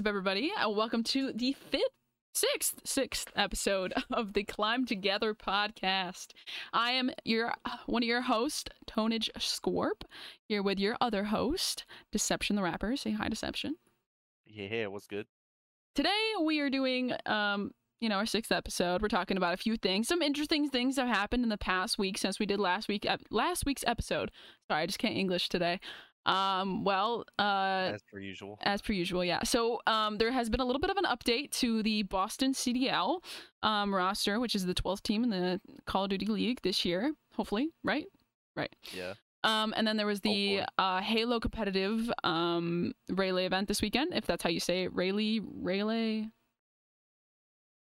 up, everybody? Uh, welcome to the fifth, sixth, sixth episode of the Climb Together podcast. I am your one of your hosts, Tonage Scorp, here with your other host, Deception the Rapper. Say hi, Deception. Yeah, what's good? Today we are doing um you know our sixth episode we're talking about a few things some interesting things have happened in the past week since we did last week last week's episode sorry i just can't english today um well uh As per usual. as per usual yeah so um there has been a little bit of an update to the boston cdl um roster which is the 12th team in the call of duty league this year hopefully right right Yeah. um, and then there was the Hopefully. uh, Halo competitive um, Rayleigh event this weekend, if that's how you say it. Rayleigh, Rayleigh,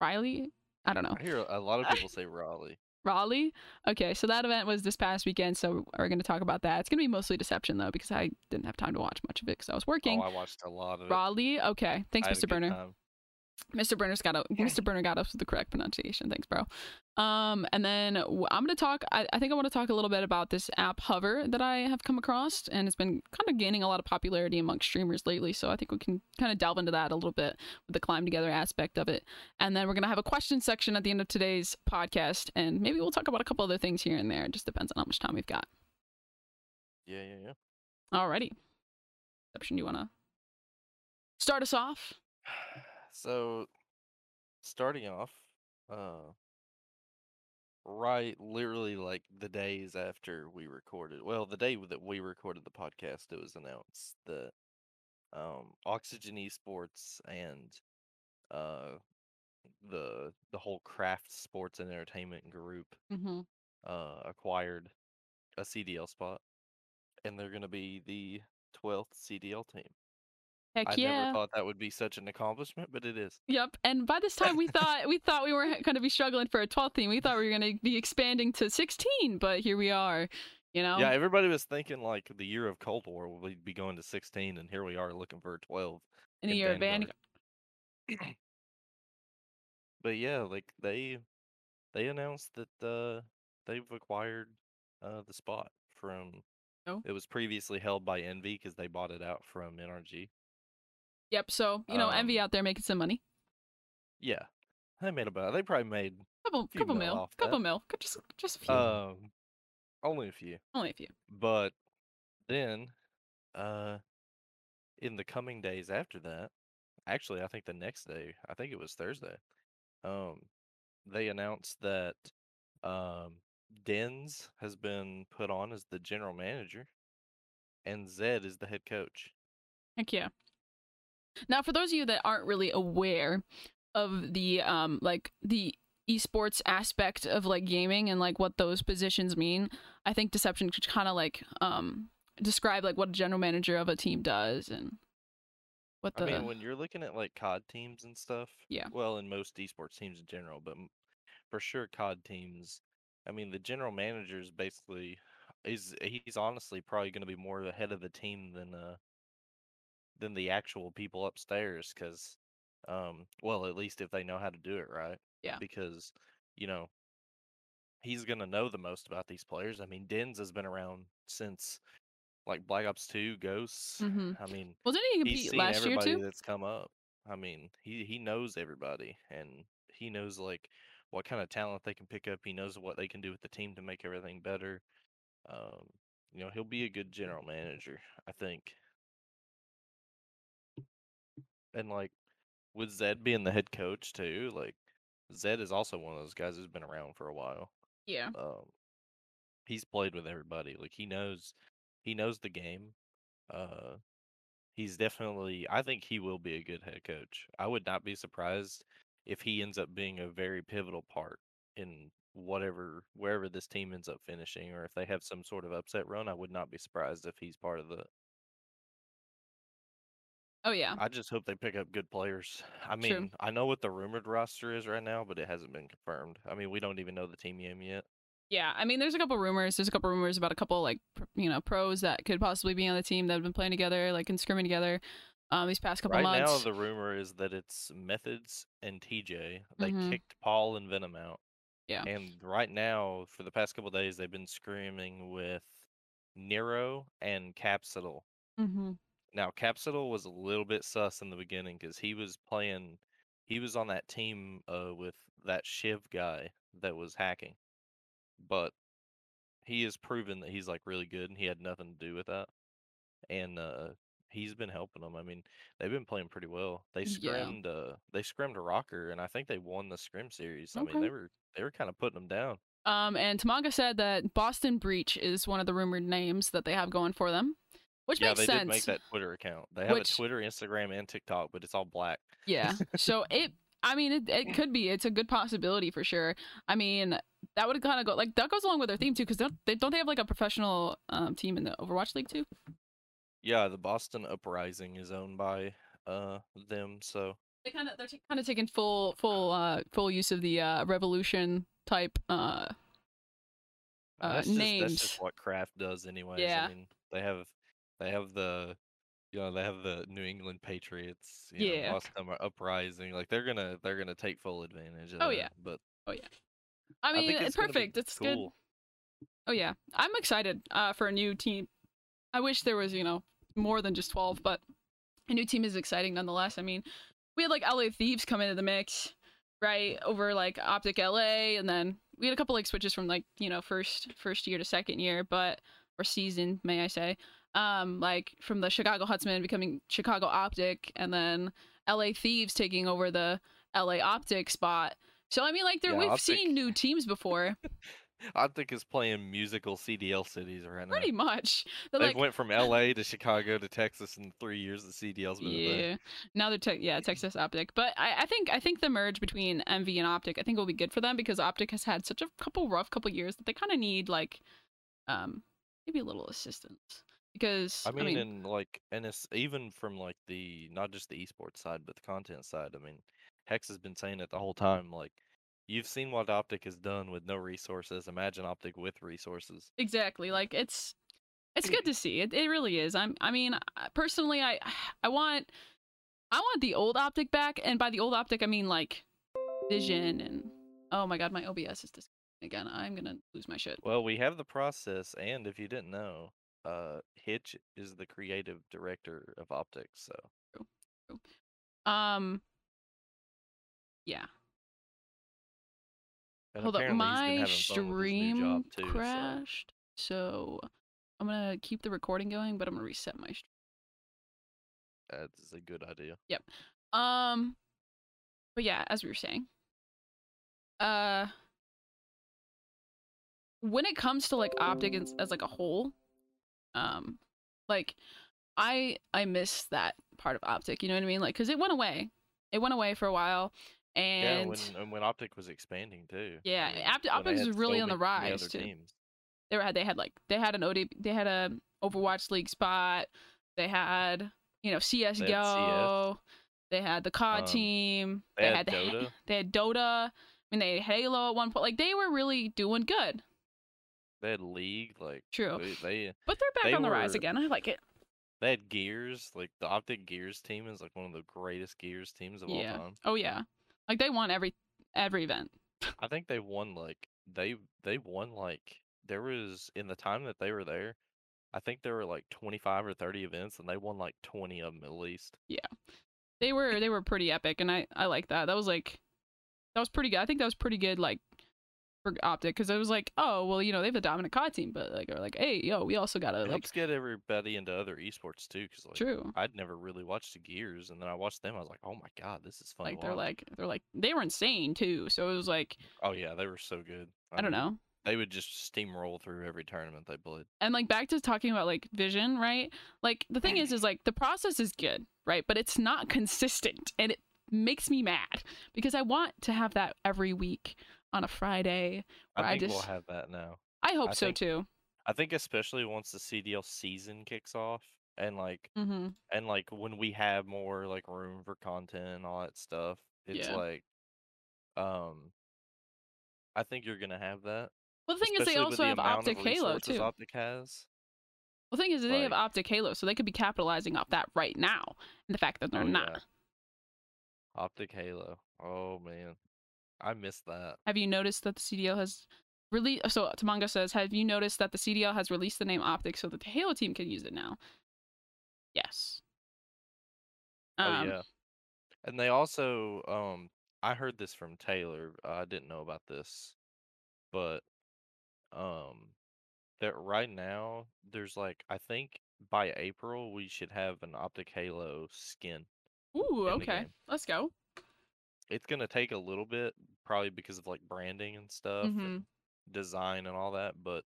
Riley? I don't know. I hear a lot of people say Raleigh. Raleigh? Okay, so that event was this past weekend, so we're going to talk about that. It's going to be mostly Deception, though, because I didn't have time to watch much of it because I was working. Oh, I watched a lot of it. Raleigh? Okay. Thanks, Mr. Burner. Time. Mr. Burner's got a, Mr. Burner got us with the correct pronunciation. Thanks, bro. Um, and then I'm gonna talk. I, I think I want to talk a little bit about this app Hover that I have come across, and it's been kind of gaining a lot of popularity amongst streamers lately. So I think we can kind of delve into that a little bit with the climb together aspect of it. And then we're gonna have a question section at the end of today's podcast, and maybe we'll talk about a couple other things here and there. It just depends on how much time we've got. Yeah, yeah, yeah. Alrighty. Exception, you wanna start us off? So, starting off, uh, right, literally like the days after we recorded. Well, the day that we recorded the podcast, it was announced that um, Oxygen Esports and uh, the the whole Kraft Sports and Entertainment Group Mm-hmm. uh, acquired a CDL spot, and they're going to be the 12th CDL team. Heck I yeah. never thought that would be such an accomplishment, but it is. Yep. And by this time, we thought we thought we were going to be struggling for a 12th team. We thought we were going to be expanding to 16, but here we are. You know. Yeah, everybody was thinking like the year of Cold War we'd be going to 16, and here we are looking for 12. in a in year of. Vanguard. But yeah, like they they announced that uh they've acquired uh the spot from. Oh. It was previously held by Envy because they bought it out from NRG. Yep. So you know, Envy Um, out there making some money. Yeah, they made about. They probably made Couple, few couple mil mil, couple that. mil, just just a few, um only a few. only a few. But then, uh, in the coming days after that, actually, I think the next day, I think it was Thursday, um, they announced that um, Dens has been put on as the general manager, and Zed is the head coach. Heck yeah. Now, for those of you that aren't really aware of the um like the esports aspect of like gaming and like what those positions mean, I think Deception could kind of like um describe like what a general manager of a team does and what the. I mean, when you're looking at like COD teams and stuff, Yeah. well, in most esports teams in general, but for sure COD teams, I mean, the general manager is basically is he's honestly probably going to be more the head of the team than uh than the actual people upstairs because um well at least if they know how to do it right Yeah. because you know he's going to know the most about these players i mean dens has been around since like black ops 2 ghosts Mhm. i mean wasn't he he's compete last year too? that's come up. I mean, he he knows everybody, and he knows like what kind of talent they can pick up. He knows what they can do with the team to make everything better. Um, you know, he'll be a good general manager, I think. And like with Zed being the head coach too, like Zed is also one of those guys who's been around for a while. Yeah. Um, he's played with everybody. Like he knows he knows the game. Uh, he's definitely. I think he will be a good head coach. I would not be surprised if he ends up being a very pivotal part in whatever wherever this team ends up finishing, or if they have some sort of upset run. I would not be surprised if he's part of the. Oh yeah. I just hope they pick up good players. I True. mean, I know what the rumored roster is right now, but it hasn't been confirmed. I mean, we don't even know the team name yet. Yeah, I mean, there's a couple rumors. There's a couple rumors about a couple like you know pros that could possibly be on the team that have been playing together, like and scrimming together, um, these past couple Right months. now, the rumor is that it's Methods and TJ. They Mhm. kicked Paul and Venom out. Yeah. And right now, for the past couple days, they've been scrimming with Nero and Capsule. mm-hmm. Now Capsule was a little bit sus in the beginning because he was playing, he was on that team uh, with that Shiv guy that was hacking, but he has proven that he's like really good and he had nothing to do with that, and uh, he's been helping them. I mean, they've been playing pretty well. They Yeah. scrimmed, uh, they scrimmed a Rokkr, and I think they won the scrim series. I mean, they were they were kind of putting them down. Um, and Tamanga said that Boston Breach is one of the rumored names that they have going for them, which yeah, makes they sense. did make that Twitter account. They have Which- a Twitter, Instagram, and TikTok, but it's all black. Yeah. So it, I mean, it, it could be. It's a good possibility for sure. I mean, that would kind of go like that goes along with their theme too, because don't they don't they have like a professional um, team in the Overwatch League too? Yeah, the Boston Uprising is owned by uh them, so They kind of they're t- kind of taking full full uh full use of the uh Revolution type uh Uh, that's just, that's just what Kraft does, anyways. Yeah. I mean, they have they have the you know they have the New England Patriots, you Yeah. know, Boston Uprising. Like they're gonna they're gonna take full advantage of Oh, that, yeah. but Oh yeah. I mean, think it's perfect. It's good. Oh yeah, I'm excited uh, for a new team. I wish there was, you know, more than just 12, but a new team is exciting nonetheless. I mean, we had like LA Thieves come into the mix, right, over like Optic LA, and then we had a couple like switches from like you know first first year to second year, but or season, may I say, um, like from the Chicago Huntsmen becoming Chicago Optic, and then LA Thieves taking over the LA Optic spot. So I mean, like there Yeah, we've Optic- seen new teams before, Optic is playing musical CDL cities right now. pretty much. They've like, went from LA to Chicago to Texas in three years. The CDL's been. Yeah. Now they're te- yeah Texas Optic, but I, I think I think the merge between Envy and Optic I think will be good for them because Optic has had such a couple rough couple years that they kind of need like um maybe a little assistance because I mean, and like, and it's even from like the not just the esports side, but the content side. I mean, Hecz has been saying it the whole time. Like, you've seen what Optic has done with no resources. Imagine Optic with resources. exactly like it's it's good to see it it really is I'm I mean personally I I want I want the old Optic back and by the old Optic I mean like Vision and oh my god my OBS is disconnecting again I'm gonna lose my shit Well, we have the process, and if you didn't know, uh, Hitch is the creative director of optics. So um yeah and Hold up, apparently he's been my having fun with his new stream too, so- crashed. So I'm gonna keep the recording going, but I'm gonna reset my. Stream. That's a good idea. Yep. Um, but yeah, as we were saying, uh, when it comes to like optic as, as like a whole, um, like I I miss that part of optic. You know what I mean? Like, cause it went away. It went away for a while, and yeah, when and when Optic was expanding too. Yeah, Optic- Optic was really so on the rise, too. teams. they were they had like they had an OD they had a Overwatch League spot. They had you know CS:GO. They had the COD Um, team. they had the Dota. they had Dota. I mean, they had Halo at one point. Like they were really doing good. They had League, like True, they, they but they're back they on the rise again. I like it. they had Gears, like the Optic Gears team is like one of the greatest Gears teams of Yeah. all time. Oh yeah, like they won every every event. I think they won like they they won like there was in the time that they were there, I think there were like twenty five or thirty events and they won like twenty of them at least. Yeah. They were they were pretty epic, and I I like that. That was like that was pretty good. I think that was pretty good. Like for Optic, because it was like, oh well, you know, they have a dominant COD team, but like, are like, hey, yo, we also gotta It like, helps get everybody into other esports too, because like true. I'd never really watched the Gears, and then I watched them. I was like, oh my god, this is fun. Like they're watch. like they're like they were insane too. So it was like oh yeah, they were so good. I don't mean, know. They would just steamroll through every tournament they played. and like back to talking about like vision right like the thing is is like the process is good right but it's not consistent and it makes me mad because i want to have that every week on a friday I Where I think just- we'll have that now. i hope I so think- too I think especially once the CDL season kicks off, and like mm-hmm. and like when we have more like room for content and all that stuff, it's Yeah. like, um, I think you're gonna have that. well the thing is they also the have optic halo too Optic has. well the thing is they have optic halo so they could be capitalizing off that right now and the fact that they're Oh, not yeah. Optic Halo. Oh man, I missed that. have you noticed that the cdl has released? so tamanga says have you noticed that the cdl has released the name optic so that the halo team can use it now yes oh Um, yeah. And they also um I heard this from Taylor. I didn't know about this, but um that right now there's like I think by April we should have an Optic Halo skin Ooh, okay. Let's go. It's gonna take a little bit, probably because of like branding and stuff hmm and design and all that, but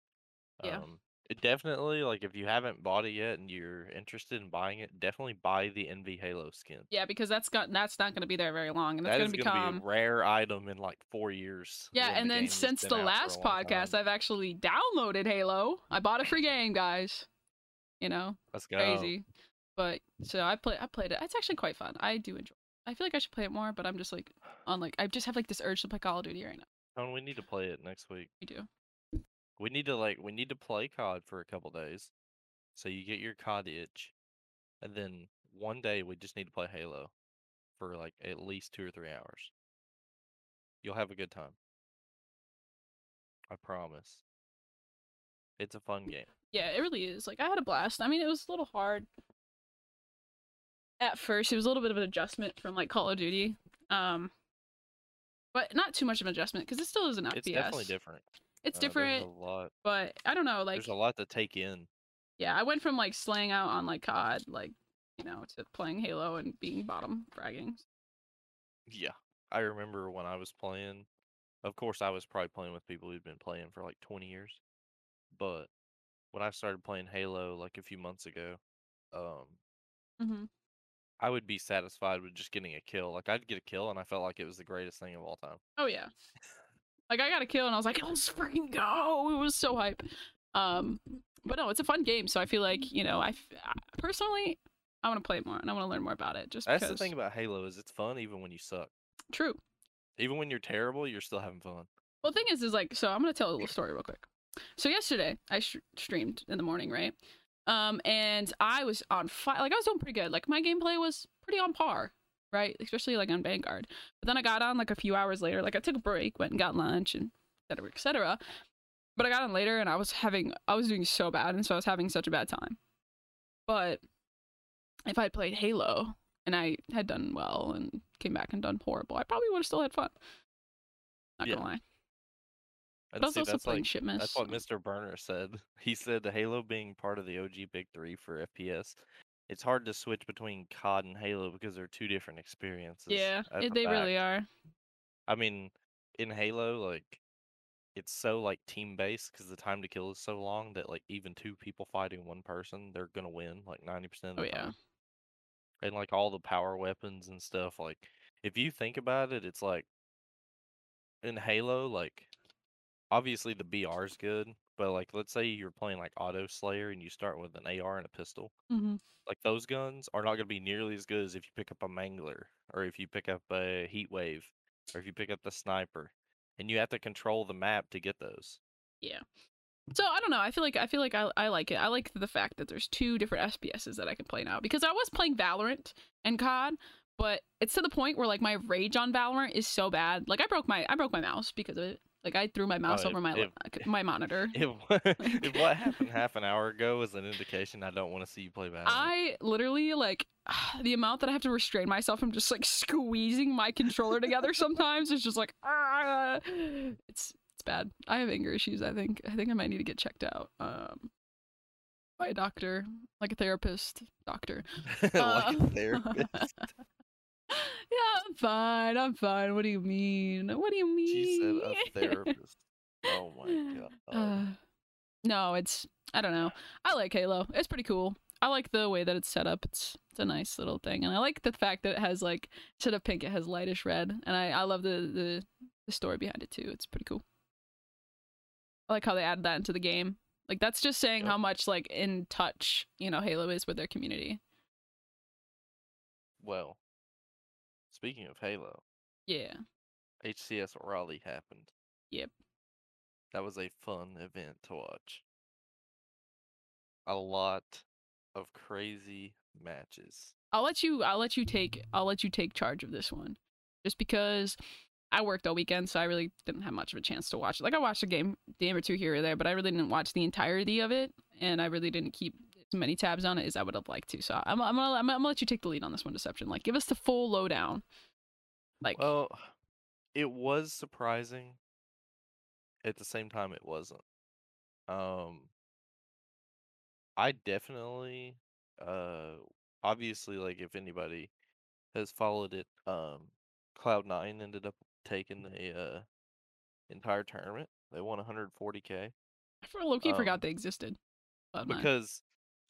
Yeah. um it definitely like if you haven't bought it yet and you're interested in buying it, definitely buy the Envy Halo skin. Yeah, because that's got that's not going to be there very long, and that's That going to gonna become be a rare item in like four years. yeah. And the then since the out for a last podcast, time. I've actually downloaded Halo. I bought a free game, guys. You know, go. crazy. But so I play I played it. It's actually quite fun. I do enjoy. I feel like I should play it more, but I'm just like on like I just have like this urge to play Call of Duty right now. Tone, we need to play it next week. We do. We need to like we need to play COD for a couple days, so you get your COD itch, and then one day we just need to play Halo, for like at least two or three hours. You'll have a good time. I promise. It's a fun game. Yeah, it really is. Like I had a blast. I mean, it was a little hard at first. It was a little bit of an adjustment from like Call of Duty. Um but not too much of an adjustment because it still is an FPS. It's definitely different. It's Uh, different, a lot. but I don't know. Like, there's a lot to take in. yeah, I went from like slaying out on like COD, like you know, to playing Halo and being bottom fragging. Yeah, I remember when I was playing. Of course, I was probably playing with people who'd been playing for like 20 years. But when I started playing Halo like a few months ago, um, Mm-hmm. I would be satisfied with just getting a kill. Like I'd get a kill, and I felt like it was the greatest thing of all time. Oh yeah. Like I got a kill and I was like, let's freaking go! It was so hype. Um, but no, it's a fun game. So I feel like you know, I personally, I want to play it more and I want to learn more about it. Just That's because. the thing about Halo is it's fun even when you suck. True. Even when you're terrible, you're still having fun. Well, the thing is, is like, so I'm gonna tell a little story real quick. So yesterday I sh- streamed in the morning, right? Um, and I was on fire. Like I was doing pretty good. Like my gameplay was pretty on par, right? Especially like on Vanguard. But then I got on like a few hours later. Like I took a break, went and got lunch, and et cetera, et cetera. But I got on later, and I was having, I was doing so bad, and so I was having such a bad time. But if I had played Halo and I had done well and came back and done horrible, I probably would have still had fun. Not Yeah. gonna lie. And But I was see, also that's playing like Shipments. that's what Mr. Burner said. He said the Halo being part of the OG Big Three for FPS, it's hard to switch between COD and Halo because they're two different experiences. Yeah, That's a they really are. I mean, in Halo, like it's so like team based because the time to kill is so long that like even two people fighting one person, they're gonna win like ninety percent of Oh the yeah. And like all the power weapons and stuff, like if you think about it, it's like in Halo, like obviously the BR is good, but like let's say you're playing like Auto Slayer and you start with an AR and a pistol, hmm like those guns are not going to be nearly as good as if you pick up a Mangler or if you pick up a Heat Wave or if you pick up the Sniper, and you have to control the map to get those. Yeah. So I don't know. I feel like I feel like I, I like it. I like the fact that there's two different FPSs that I can play now because I was playing Valorant and COD, but it's to the point where like my rage on Valorant is so bad. Like I broke my I broke my mouse because of it. Like I threw my mouse Oh, over my if- my monitor. If, if what happened half an hour ago is an indication, I don't want to see you play Valorant. I literally like the amount that I have to restrain myself from just like squeezing my controller together sometimes is just like ah, it's it's bad. I have anger issues. I think I think I might need to get checked out. Um, by a doctor, like a therapist, doctor. like Uh, a therapist. yeah, I'm fine. I'm fine. What do you mean? What do you mean? She said a therapist. Oh my god. Uh, no, it's I don't know. I like Halo. It's pretty cool. I like the way that it's set up. It's it's a nice little thing, and I like the fact that it has like instead of pink, it has lightish red, and I I love the the the story behind it too. It's pretty cool. I like how they added that into the game. Like that's just saying Yep. how much like in touch you know Halo is with their community. well, speaking of Halo, Yeah. HCS Raleigh happened. Yep. That was a fun event to watch. A lot of crazy matches. I'll let you I'll let you take I'll let you take charge of this one. Just because I worked all weekend, so I really didn't have much of a chance to watch it. Like I watched a game game or two here or there, but I really didn't watch the entirety of it, and I really didn't keep many tabs on it as I would have liked to. So I'm, I'm, gonna, I'm gonna let you take the lead on this one, Deception. Like, give us the full lowdown. Like, Well, it was surprising. At the same time, it wasn't. Um, I definitely, uh, obviously, like if anybody has followed it, um, Cloud Nine ended up taking the uh entire tournament. They won 140k. I for low key um, forgot they existed. Cloud9. because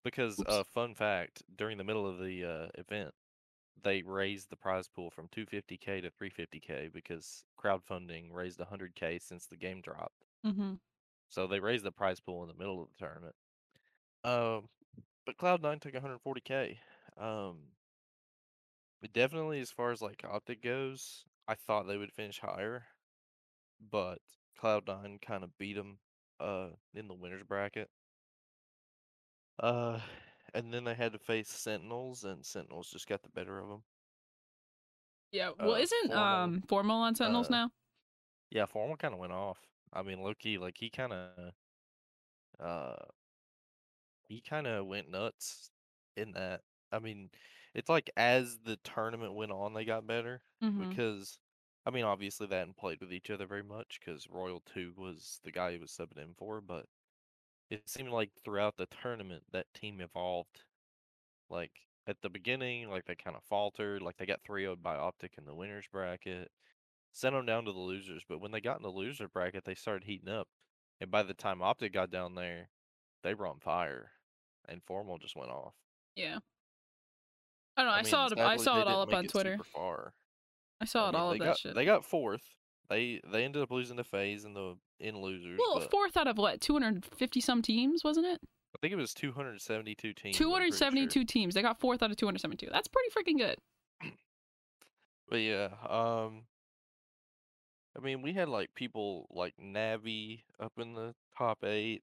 because Oops. uh fun fact during the middle of the uh event they raised the prize pool from 250k to 350k because crowdfunding raised 100k since the game dropped Mhm. so they raised the prize pool in the middle of the tournament um but cloud9 took 140k um but definitely as far as like optic goes i thought they would finish higher but cloud9 kind of beat them uh in the winners bracket Uh, and then they had to face Sentinels, and Sentinels just got the better of them. Yeah. Well, uh, isn't formal, um formal on Sentinels uh, now? Yeah, Formal kind of went off. I mean, Loki, like he kind of, uh, he kind of went nuts in that. I mean, it's like as the tournament went on, they got better Mhm. because, I mean, obviously they hadn't played with each other very much because Royal2 was the guy he was subbing in for, but it seemed like throughout the tournament that team evolved. Like at the beginning, like they kind of faltered, like they got 3 0 by Optic in the winners bracket, sent them down to the losers. But when they got in the loser bracket, they started heating up. And by the time Optic got down there, they were on fire, and Formal just went off. Yeah. I don't know. I, mean, saw it. I saw it all up on Twitter. I saw I it mean, all they of that shit. they got fourth. They they ended up losing to FaZe in the in losers. well, but fourth out of what? 250 some teams, wasn't it? I think it was 272 teams. I'm pretty sure. 272 teams. They got fourth out of 272. That's pretty freaking good. But yeah, um I mean we had like people like Navi up in the top eight.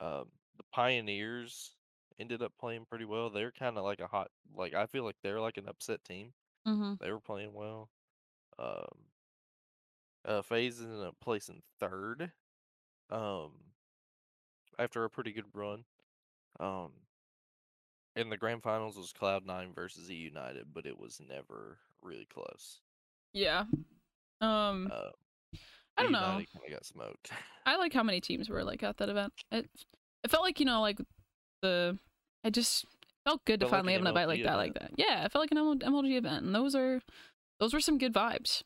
Um the Pioneers ended up playing pretty well. They're kinda like a hot like I feel like they're like an upset team. Mm-hmm. They were playing well. Um uh FaZe ended up placing third. Um after a pretty good run. Um in the grand finals was Cloud Nine versus E United, but it was never really close. Yeah. Um, Uh, I don't know. Kind got smoked. I like how many teams were like at that event. It, it felt like you know, like the. I just felt good to Felt like finally an have an event like that, like that. Yeah, it felt like an MLG event, and those are, those were some good vibes.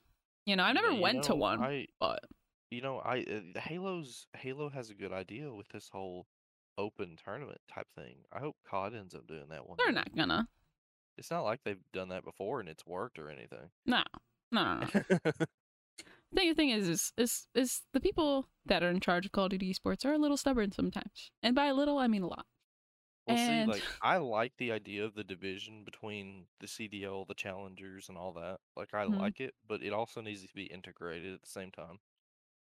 You know, I never Yeah, went to one, I, but you know, I uh, Halo's Halo has a good idea with this whole open tournament type thing. I hope COD ends up doing that one. they're day. not gonna. It's not like they've done that before and it's worked or anything. No, no, no. no. the thing is, is is is the people that are in charge of Call of Duty esports are a little stubborn sometimes, and by a little I mean a lot. Well, And- see, like I like the idea of the division between the CDL, the challengers, and all that. Like I Mhm. like it, but it also needs to be integrated at the same time.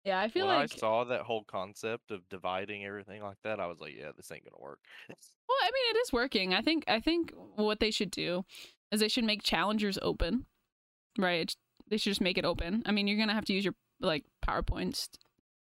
Yeah, I feel when like I saw that whole concept of dividing everything like that, I was like, yeah, this ain't gonna work. Well, I mean, it is working. I think. I think what they should do is they should make challengers open, right? They should just make it open. I mean, you're gonna have to use your like powerpoints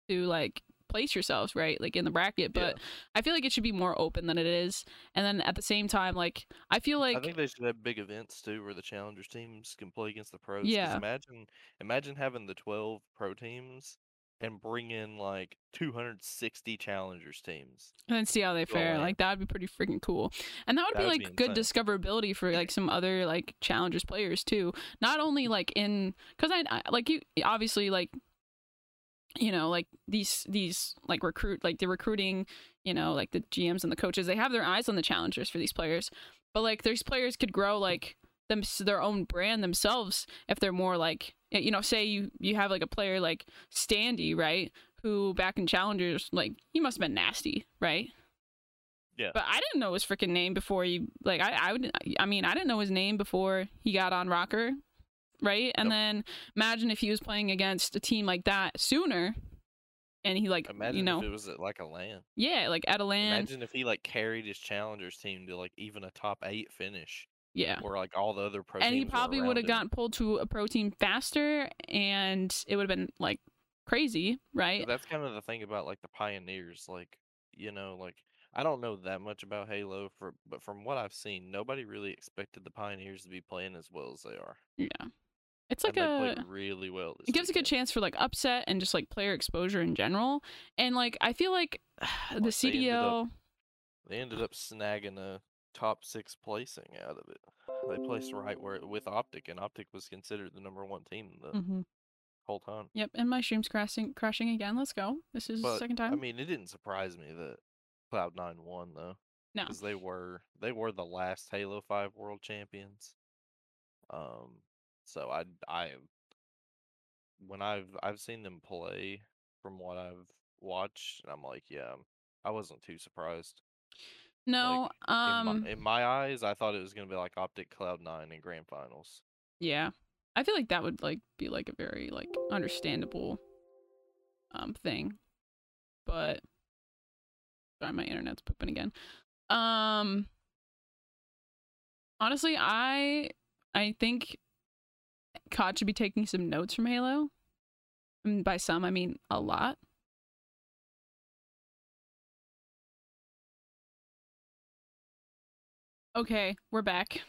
to like place yourselves right, like in the bracket. But I feel like it should be more open than it is. And then at the same time, like I feel like I think they should have big events too, where the challengers teams can play against the pros Yeah. Imagine, imagine having the twelve pro teams and bring in like 260 challengers teams. and then see how they fare. Like that would be pretty freaking cool. And that would be That would like be good discoverability for like some other like challengers players too. Not only like in because I, I like you obviously like you know like these these like recruit like the recruiting you know like the GMs and the coaches they have their eyes on the challengers for these players, but like these players could grow like them their own brand themselves if they're more like you know say you you have like a player like Standy right who back in challengers like he must have been nasty right? Yeah. but I didn't know his freaking name before he like I I would I mean I didn't know his name before he got on Rokkr, right? And Yep. then imagine if he was playing against a team like that sooner, and he like Imagine you know if it was at like a LAN. yeah like at a LAN Imagine if he like carried his challengers team to like even a top eight finish, yeah. or like all the other pro And he probably would have gotten pulled to a pro team faster, and it would have been like crazy, right? But that's kind of the thing about like the pioneers, like you know, like I don't know that much about Halo, for but from what I've seen, nobody really expected the Pioneers to be playing as well as they are. Yeah. It's like and a really well. It gives a good chance for like upset and just like player exposure in general. And like I feel like the Like, they ended up- CDL They ended up snagging a top six placing out of it. They placed right where with Optic, and Optic was considered the number one team the Mhm. whole time. Yep, and my stream's crashing crashing again. Let's go. This is the second time. I mean, it didn't surprise me that Cloud Nine won though. No. because they were they were the last Halo Five world champions. Um, so I I when I've I've seen them play from what I've watched, and I'm like, yeah, I wasn't too surprised. no, in, um my, in my eyes, I thought it was gonna be like Optic Cloud Nine in grand finals. yeah. I feel like that would like be like a very like understandable um thing. But sorry, my internet's pooping again. Um honestly, I I think COD should be taking some notes from Halo. And by some, I mean a lot. Okay, we're back.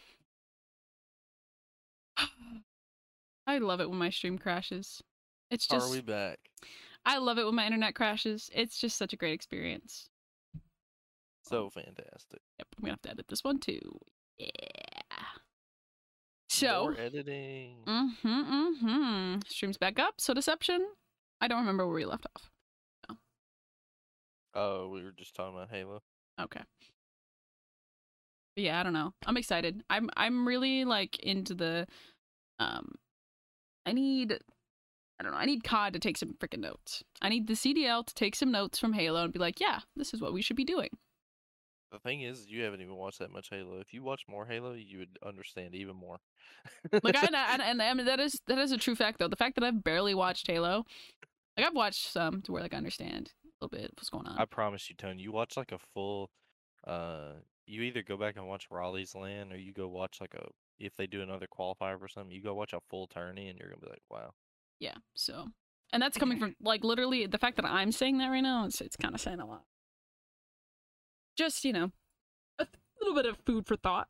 I love it when my stream crashes. It's just Are we back? I love it when my internet crashes. It's just such a great experience. So fantastic. Yep, I'm gonna have to edit this one too. Yeah. So, More editing. mm-hmm, mm-hmm. Streams back up. So Deception. I don't remember where we left off. Oh, we were just talking about Halo. Okay. But yeah, I don't know. I'm excited. I'm I'm really like into the um I need I don't know. I need COD to take some freaking notes. I need the CDL to take some notes from Halo and be like, "Yeah, this is what we should be doing." The thing is, you haven't even watched that much Halo. If you watch more Halo, you would understand even more. Like I and, and, I mean, that is that is a true fact though. The fact that I've barely watched Halo, like I've watched some to where like I understand a little bit what's going on. I promise you, Tony, you watch like a full uh you either go back and watch Raleigh's LAN or you go watch like a if they do another qualifier or something, you go watch a full tourney and you're gonna be like, Wow. Yeah. So, and that's coming from like literally the fact that I'm saying that right now. It's it's kind of saying a lot. Just you know, a th- little bit of food for thought.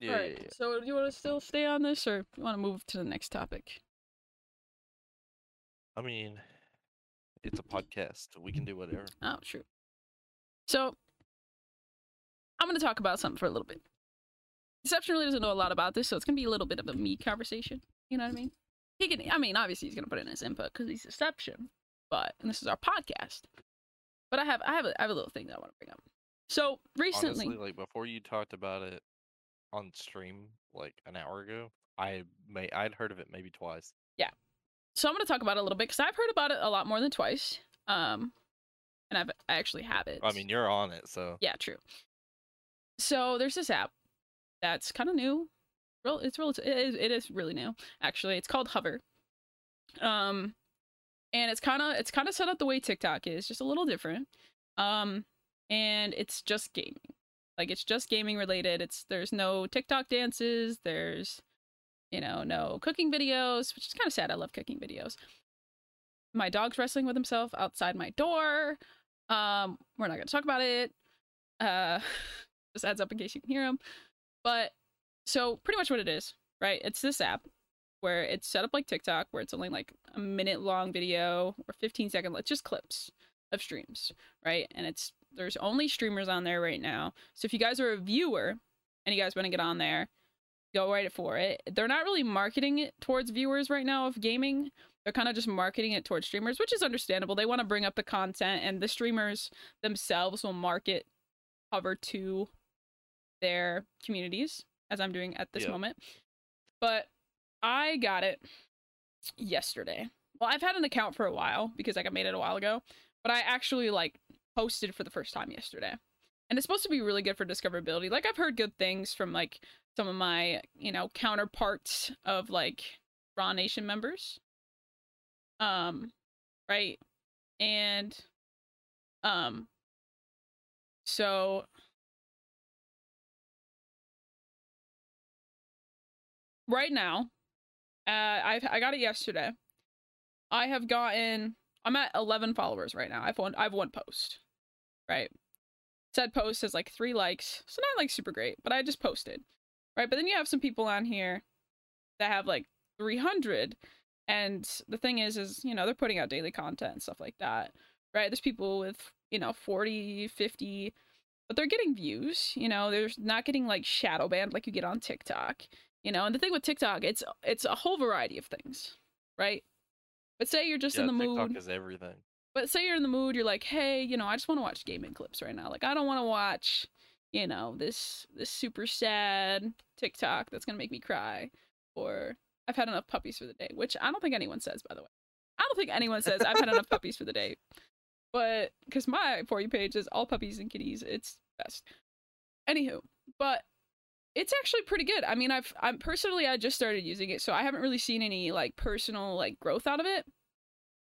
Yeah, All right. yeah, yeah. So, do you want to still stay on this, or you want to move to the next topic? I mean it's a podcast. We can do whatever. Oh, true. So, I'm going to talk about something for a little bit. Deception really doesn't know a lot about this, so it's going to be a little bit of a me conversation. You know what I mean? He can. I mean, obviously, he's going to put in his input because he's Deception, but and this is our podcast. But I have, I have, a, I have a little thing that I want to bring up. So recently, Honestly, like before you talked about it on stream like an hour ago, I may I'd heard of it maybe twice. Yeah. So I'm going to talk about it a little bit because I've heard about it a lot more than twice. Um, and I've I actually have it. I mean, you're on it, so Yeah, true. So there's this app that's kind of new. Real, it's real. It is, it is really new. Actually, it's called Hover. Um, and it's kind of it's kind of set up the way TikTok is, just a little different. Um, and it's just gaming. Like it's just gaming related. It's there's no TikTok dances. There's you know no cooking videos, which is kind of sad. I love cooking videos. My dog's wrestling with himself outside my door. Um, we're not gonna talk about it. Uh, just adds up in case you can hear him. But so pretty much what it is, right? It's this app where it's set up like TikTok, where it's only like a minute long video or 15 second, it's just clips of streams, right? And it's there's only streamers on there right now. So if you guys are a viewer and you guys want to get on there, go right for it. They're not really marketing it towards viewers right now of gaming. They're kind of just marketing it towards streamers, which is understandable. They want to bring up the content, and the streamers themselves will market Hover to their communities, as I'm doing at this Yep. moment. But I got it yesterday. Well, I've had an account for a while because like I made it a while ago, but I actually like posted for the first time yesterday. And it's supposed to be really good for discoverability. Like I've heard good things from like some of my, you know, counterparts of like Raw Nation members. Um, right? And um so right now, uh I I got it yesterday. I have gotten I'm at 11 followers right now. I've one I've one post. Right? said post has like three likes, so not like super great, but I just posted, right? But then you have some people on here that have like 300, and the thing is, is you know they're putting out daily content and stuff like that, right? There's people with you know 40, 50, but they're getting views. You know, they're not getting like shadow banned like you get on TikTok. You know, and the thing with TikTok, it's it's a whole variety of things, right? But say you're just yeah, in the TikTok mood. is everything. But say you're in the mood, you're like, hey, you know, I just want to watch gaming clips right now. Like, I don't want to watch, you know, this this super sad TikTok that's gonna make me cry, or I've had enough puppies for the day, which I don't think anyone says, by the way. I don't think anyone says I've had enough puppies for the day, but because my for you page is all puppies and kitties, it's best. Anywho, but it's actually pretty good. I mean, I've I'm personally I just started using it, so I haven't really seen any like personal like growth out of it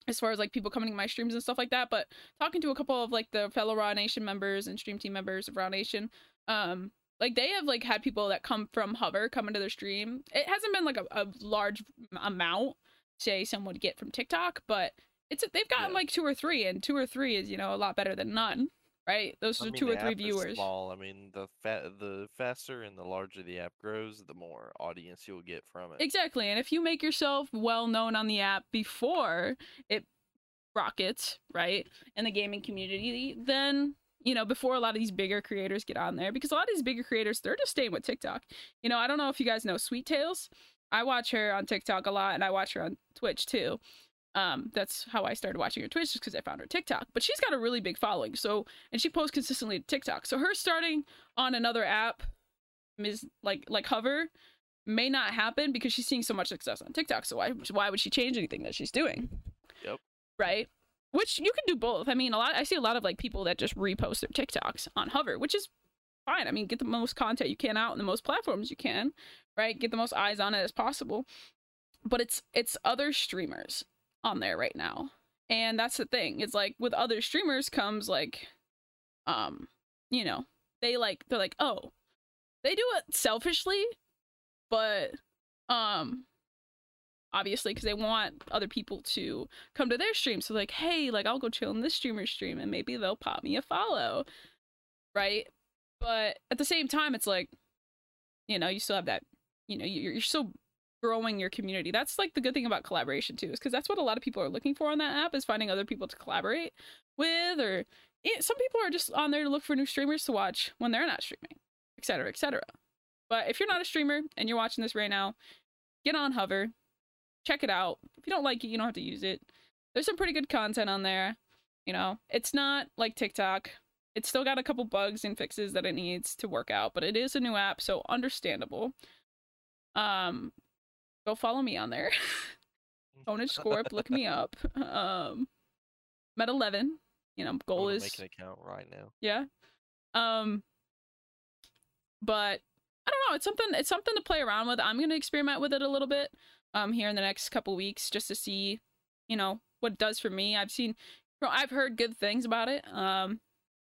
as far as like people coming to my streams and stuff like that. But talking to a couple of like the fellow Raw Nation members and stream team members of Raw Nation, um, like they have like had people that come from Hover come into their stream. It hasn't been like a, a large amount, say someone would get from TikTok, but it's they've gotten Yeah. like two or three, and two or three is you know a lot better than none, right? Those I are mean, two or three viewers. Small. I mean, the fa- the faster and the larger the app grows, the more audience you'll get from it. Exactly. And if you make yourself well known on the app before it rockets, right, in the gaming community, then you know, before a lot of these bigger creators get on there, because a lot of these bigger creators, they're just staying with TikTok. You know, I don't know if you guys know Sweet Tails. I watch her on TikTok a lot and I watch her on Twitch too. Um, that's how I started watching her Twitch, just because I found her TikTok. But she's got a really big following, so and she posts consistently to TikTok. So her starting on another app is like like Hover may not happen because she's seeing so much success on TikTok. So why why would she change anything that she's doing? Yep. Right. Which you can do both. I mean, a lot. I see a lot of like people that just repost their TikToks on Hover, which is fine. I mean, get the most content you can out on the most platforms you can, right? Get the most eyes on it as possible. But it's it's other streamers on there right now, and that's the thing. It's like with other streamers comes like, um, you know, they like they're like, oh, they do it selfishly, but um obviously because they want other people to come to their stream. So like hey like i'll go chill in this streamer's stream and maybe they'll pop me a follow. Right? But at the same time it's like you know you still have that you know you're, you're still growing your community that's like the good thing about collaboration too is because that's what a lot of people are looking for on that app is finding other people to collaborate with or yeah, some people are just on there to look for new streamers to watch when they're not streaming etc etc but if you're not a streamer and you're watching this right now get on hover check it out. If you don't like it, you don't have to use it. There's some pretty good content on there. You know, it's not like TikTok. It's still got a couple bugs and fixes that it needs to work out, but it is a new app, so understandable. Um, go follow me on there. Onage Scorp, look me up. Um, Met 11. You know, goal is make an account right now. yeah. Um but I don't know, it's something it's something to play around with. I'm going to experiment with it a little bit um here in the next couple weeks just to see, you know, what it does for me. I've seen I've heard good things about it. Um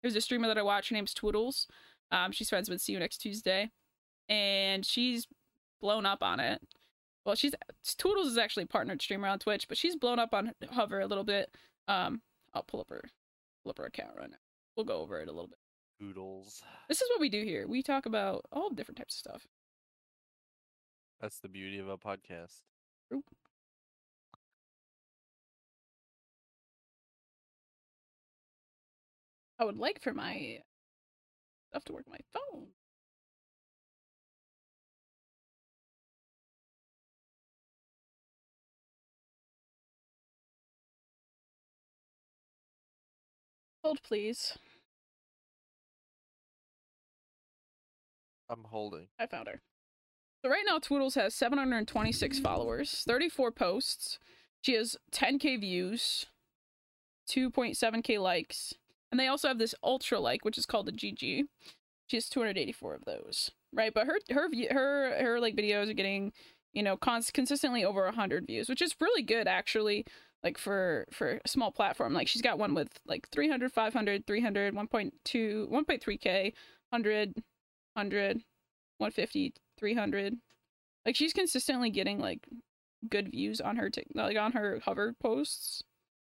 there's a streamer that I watch her name's Twoodles. Um she's friends with See You Next Tuesday and she's blown up on it. Well, she's toodles is actually a partnered streamer on Twitch, but she's blown up on Hover a little bit. Um I'll pull up her pull up her account right now. We'll go over it a little bit. toodles This is what we do here. We talk about all different types of stuff. That's the beauty of a podcast. I would like for my stuff to work on my phone. Hold, please. I'm holding. I found her. So right now, Twoodles has 726 followers, 34 posts. She has 10k views, 2.7k likes, and they also have this ultra like, which is called the GG. She has 284 of those, right? But her her her her like videos are getting, you know, cons- consistently over 100 views, which is really good actually. Like for for a small platform, like she's got one with like 300, 500, 300, 1.2, 1.3k, 100, 100, 150, 300. Like she's consistently getting like good views on her tic- like on her hover posts.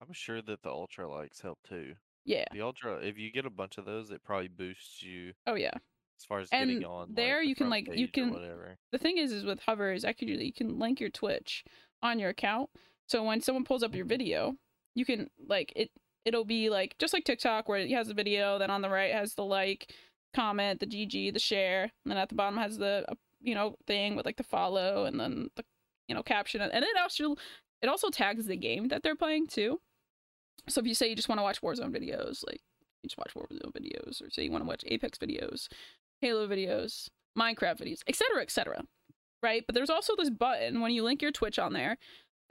I'm sure that the ultra likes help too. Yeah. The ultra, if you get a bunch of those, it probably boosts you Oh yeah. as far as And getting on. there like, the you can, like, you can- whatever. The thing is, is with Hover is actually you can link your Twitch on your account. So when someone pulls up your video, you can like it. It'll be like just like TikTok where it has the video, then on the right has the like, comment, the GG, the share, and then at the bottom has the uh, you know thing with like the follow and then the you know caption, and it also it also tags the game that they're playing too. So if you say you just want to watch Warzone videos, like you just watch Warzone videos, or say you want to watch Apex videos, Halo videos, Minecraft videos, etc., etc. Right? But there's also this button when you link your Twitch on there.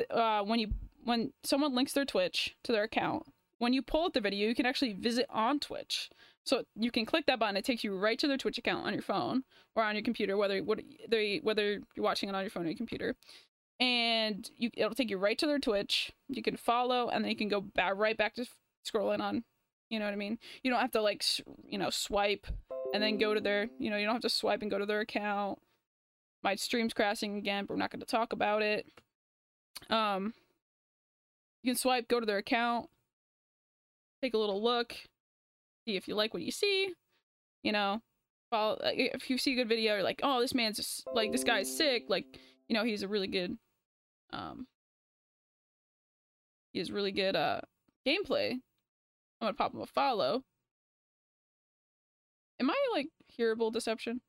Uh, when you when someone links their Twitch to their account, when you pull up the video, you can actually visit on Twitch. So you can click that button. It takes you right to their Twitch account on your phone or on your computer, whether they whether you're watching it on your phone or your computer. And you it'll take you right to their Twitch. You can follow, and then you can go back right back to scrolling on. You know what I mean? You don't have to like you know swipe and then go to their you know you don't have to swipe and go to their account. My stream's crashing again, but we're not going to talk about it. Um, you can swipe, go to their account, take a little look, see if you like what you see. You know, follow, if you see a good video, you're like, oh, this man's just, like this guy's sick. Like, you know, he's a really good, um, he has really good uh gameplay. I'm gonna pop him a follow. Am I like hearable deception?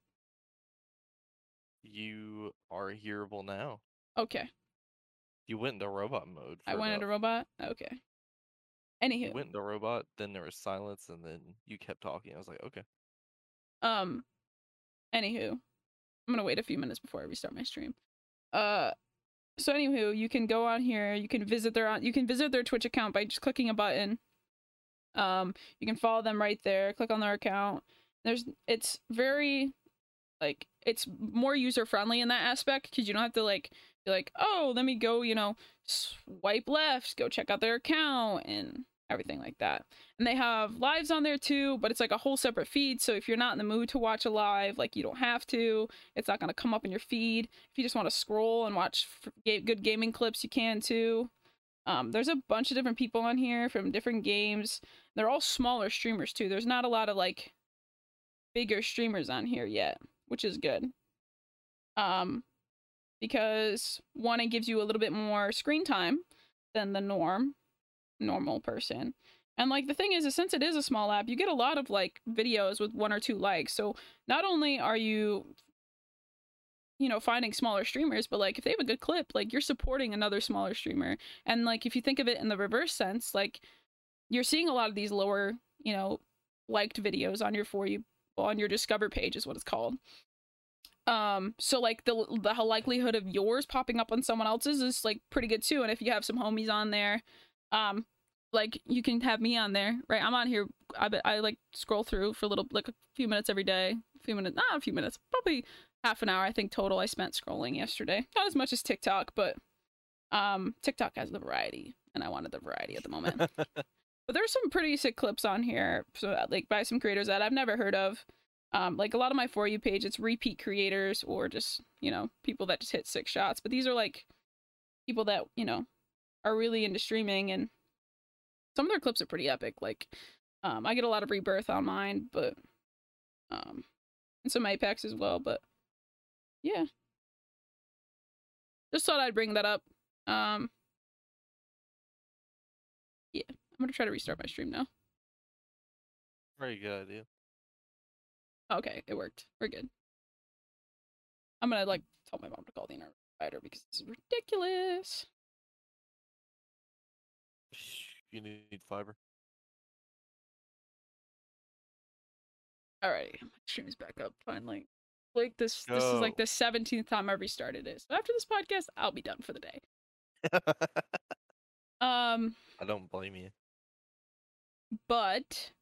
You are hearable now. Okay, You went into robot mode. I went into robot. Okay. Anywho, You went into robot, then there was silence, and then you kept talking. I was like, okay. Um, anywho, I'm gonna wait a few minutes before I restart my stream. Uh, so anywho, you can go on here. You can visit their on. you can visit their Twitch account by just clicking a button. Um, you can follow them right there. Click on their account. There's it's very like it's more user friendly in that aspect because you don't have to like be like oh let me go you know swipe left go check out their account and everything like that. And they have lives on there too but it's like a whole separate feed. So if you're not in the mood to watch a live like you don't have to it's not going to come up in your feed. If you just want to scroll and watch good gaming clips you can too. Um, there's a bunch of different people on here from different games. They're all smaller streamers too. There's not a lot of like bigger streamers on here yet which is good. Um because one it gives you a little bit more screen time than the norm normal person. And like the thing is, is since it is a small app you get a lot of like videos with one or two likes. So not only are you you know finding smaller streamers but like if they have a good clip like you're supporting another smaller streamer. And like if you think of it in the reverse sense like you're seeing a lot of these lower you know liked videos on your for you on your discover page is what it's called um so like the the likelihood of yours popping up on someone else's is like pretty good too. And if you have some homies on there um like you can have me on there right? I'm on here i i like scroll through for a little like a few minutes every day a few minutes not a few minutes probably half an hour i think total i spent scrolling yesterday. Not as much as tiktok but um tiktok has the variety and i wanted the variety at the moment. But there's some pretty sick clips on here so uh, like by some creators that i've never heard of um like a lot of my for you page it's repeat creators or just you know people that just hit six shots but these are like people that you know are really into streaming and some of their clips are pretty epic like um i get a lot of rebirth on mine but um and some apex as well but yeah. Just thought i'd bring that up. Um yeah i'm gonna try to restart my stream now. Very good idea. Okay, it worked. We're good. I'm gonna like tell my mom to call the internet provider because this is ridiculous. You need fiber. Alrighty, my stream is back up finally. Like this, this is like the seventeenth time I've restarted it. So after this podcast, I'll be done for the day. Um, I don't blame you. but.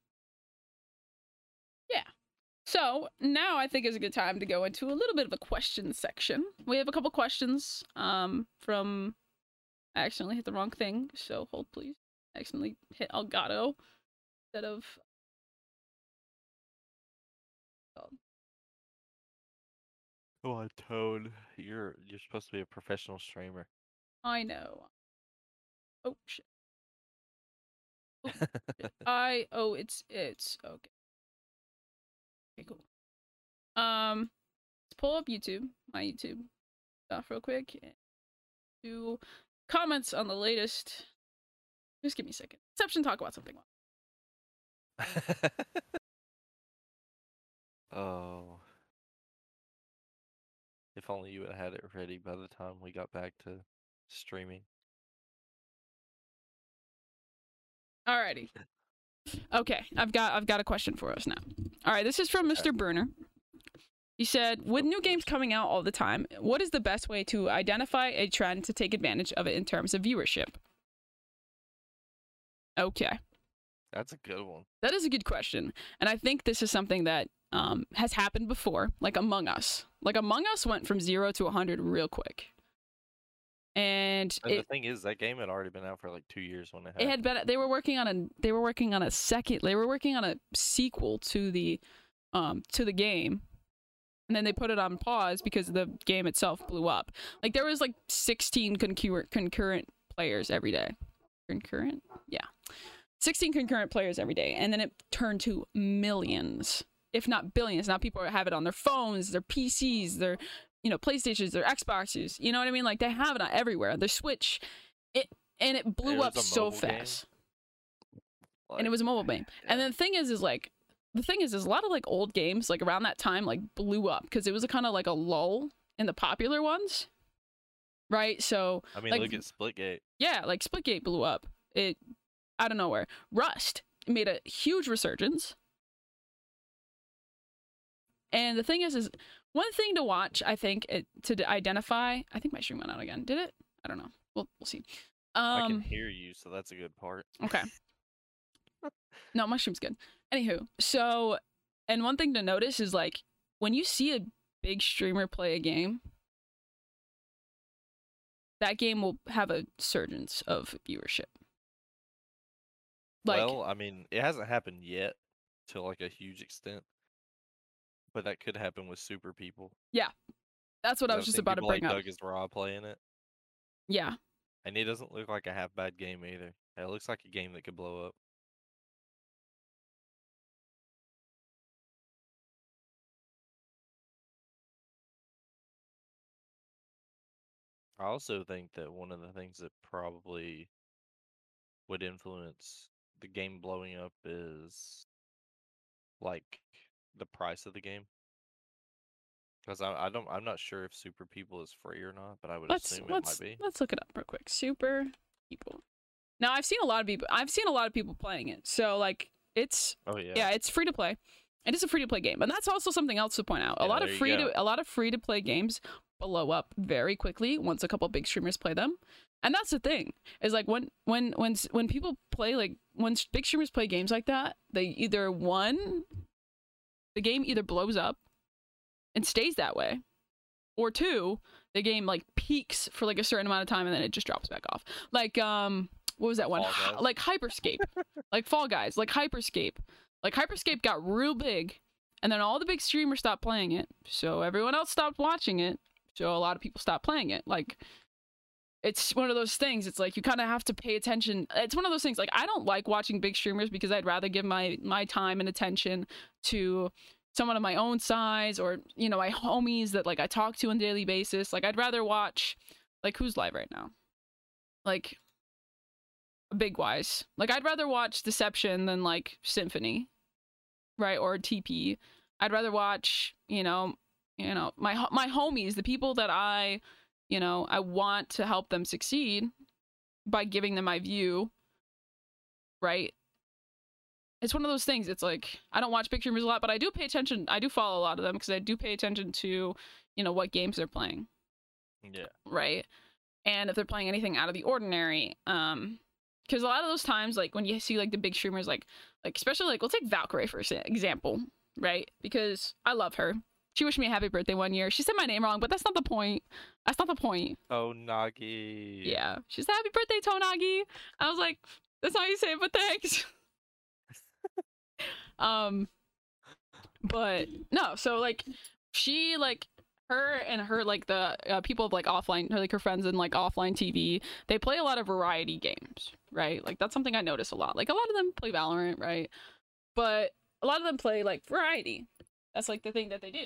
So now I think is a good time to go into a little bit of a question section. We have a couple questions um from I accidentally hit the wrong thing, so hold please. I accidentally hit Elgato instead of Come on, Toad. You're you're supposed to be a professional streamer. I know. Oh shit. I oh it's it's okay. Okay, cool. Um let's pull up YouTube, my YouTube stuff real quick. Do comments on the latest. Just give me a second. Exception talk about something. oh. If only you had had it ready by the time we got back to streaming. Alrighty. Okay, I've got I've got a question for us now. All right, this is from Mr. Burner. He said, "With new games coming out all the time, what is the best way to identify a trend to take advantage of it in terms of viewership?" Okay, That's a good one. that is a good question, and I think this is something that um, has happened before, like Among Us. Like Among Us went from zero to 100 real quick, and And it, the thing is, that game had already been out for like two years when it it had been they were working on a they were working on a second they were working on a sequel to the um to the game. And then they put it on pause because the game itself blew up. Like there was like 16 concurrent concurrent players every day. Concurrent? Yeah. 16 concurrent players every day and then it turned to millions if not billions. Now people have it on their phones their pcs their you know playstations their xboxes you know what i mean like they have it on everywhere their switch it and it blew it up so fast Like, and it was a mobile game. And then the thing is, is like the thing is, is a lot of like old games like around that time like blew up because it was a kind of like a lull in the popular ones, right? So I mean, like- look at Splitgate. yeah, like Splitgate blew up. It out of nowhere. Rust made a huge resurgence. And the thing is, is one thing to watch. I think it, to d- identify. I think my stream went out again. Did it? I don't know. We'll we'll see. I can Um. hear you, so that's a good part. Okay. no, mushroom's good. Anywho, so and one thing to notice is like when you see a big streamer play a game, that game will have a surge of viewership. Like well, I mean, it hasn't happened yet to like a huge extent, but that could happen with super people. Yeah, that's what I was just about to bring like up. Doug is Raw playing it, Yeah. and it doesn't look like a half bad game either. It looks like a game that could blow up. I also think that one of the things that probably would influence the game blowing up is like the price of the game. Because I, I don't, I'm not sure if Super People is free or not, but I would Let's assume it might be. let's look it up real quick. Super people. Now I've seen a lot of people. I've seen a lot of people playing it. So like it's Oh yeah. yeah, it's free to play. It is a free to play game, and that's also something else to point out. A lot of free to a lot of free to play games blow up very quickly once a couple big streamers play them. And that's the thing is like when when when when people play like when big streamers play games like that, they either one the game either blows up and stays that way, or two the game like peaks for like a certain amount of time and then it just drops back off. Like um what was that one? Like Hyperscape. like Fall Guys, like Hyperscape. Like Hyperscape got real big and then all the big streamers stopped playing it. So everyone else stopped watching it. So a lot of people stopped playing it. Like it's one of those things. It's like you kind of have to pay attention. It's one of those things. Like I don't like watching big streamers because I'd rather give my my time and attention to someone of my own size or you know my homies that like I talk to on a daily basis. Like I'd rather watch like who's live right now, like big wise. Like I'd rather watch Deception than like Symfuhny, right? Or TP. I'd rather watch you know you know my my homies, the people that I you know I want to help them succeed by giving them my view, right? It's one of those things. It's like I don't watch big streamers a lot, but I do pay attention. I do follow a lot of them because I do pay attention to, you know, what games they're playing, Yeah. right? And if they're playing anything out of the ordinary, um, because a lot of those times, like when you see like the big streamers, like like especially like we'll take Valkyrae for example, right? Because I love her. She wished me a happy birthday one year. She said my name wrong, but that's not the point. That's not the point. Oh Nagi. Yeah. She said happy birthday, Tonagi. I was like, that's not how you say it, but thanks. um but no, so like she like her and her like the uh, people of like offline her like her friends in like offline tv they play a lot of variety games right like that's something i notice a lot like a lot of them play valorant right but a lot of them play like variety that's like the thing that they do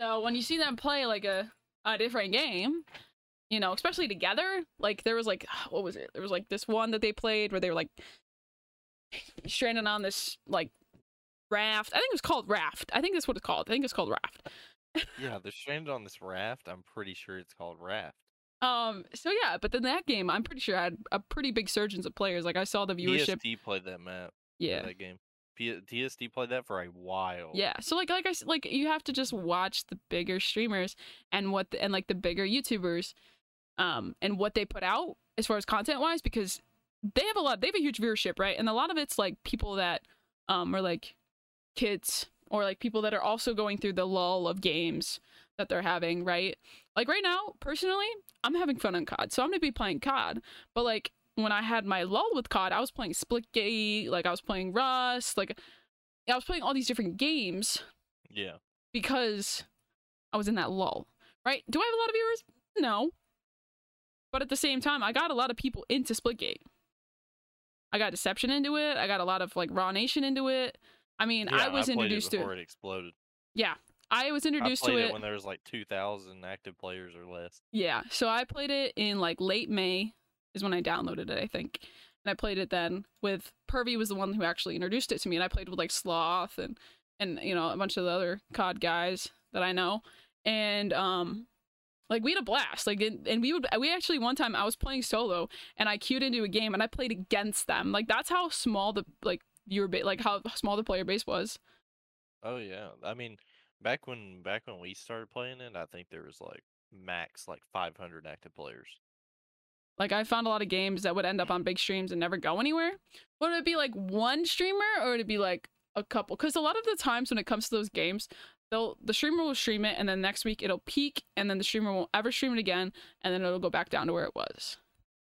so when you see them play like a, a different game you know especially together like there was like what was it there was like this one that they played where they were like stranded on this like raft i think it was called raft i think that's what it's called i think it's called raft Yeah, they're stranded on this raft. I'm pretty sure it's called Raft. Um. So yeah, but then that game, I'm pretty sure had a pretty big surgeons of players. Like I saw the viewership. TSD played that map. Yeah. that game. P- TSD played that for a while. Yeah. So like like I s- like you have to just watch the bigger streamers and what the, and like the bigger YouTubers, um, and what they put out as far as content wise because they have a lot. They have a huge viewership, right? And a lot of it's like people that um are like kids or like people that are also going through the lull of games that they're having, right? Like right now, personally, I'm having fun on COD, so I'm gonna be playing COD. But like when I had my lull with COD, I was playing Splitgate, like I was playing Rust, like I was playing all these different games Yeah. because I was in that lull, right? Do I have a lot of viewers? No. But at the same time, I got a lot of people into Splitgate. I got Deception into it. I got a lot of like Raw Nation into it. I mean, yeah I was played introduced it to before it. it exploded. Yeah, I was I introduced played to it, it. when there was like 2,000 active players or less. Yeah, so I played it in like late May is when I downloaded it, I think. And I played it then with Pervy was the one who actually introduced it to me, and I played with like Sloth and and you know a bunch of the other COD guys that I know, and um, like we had a blast. Like and, we would we actually one time I was playing solo and I queued into a game and I played against them. Like that's how small the like viewer base, like how small the player base was. Oh yeah. I mean, back when back when we started playing it, I think there was like max like 500 active players. Like I found a lot of games that would end up on big streams and never go anywhere. Would it be like one streamer or would it be like a couple? Because a lot of the times when it comes to those games, they'll the streamer will stream it and then next week it'll peak and then the streamer won't ever stream it again and then it'll go back down to where it was.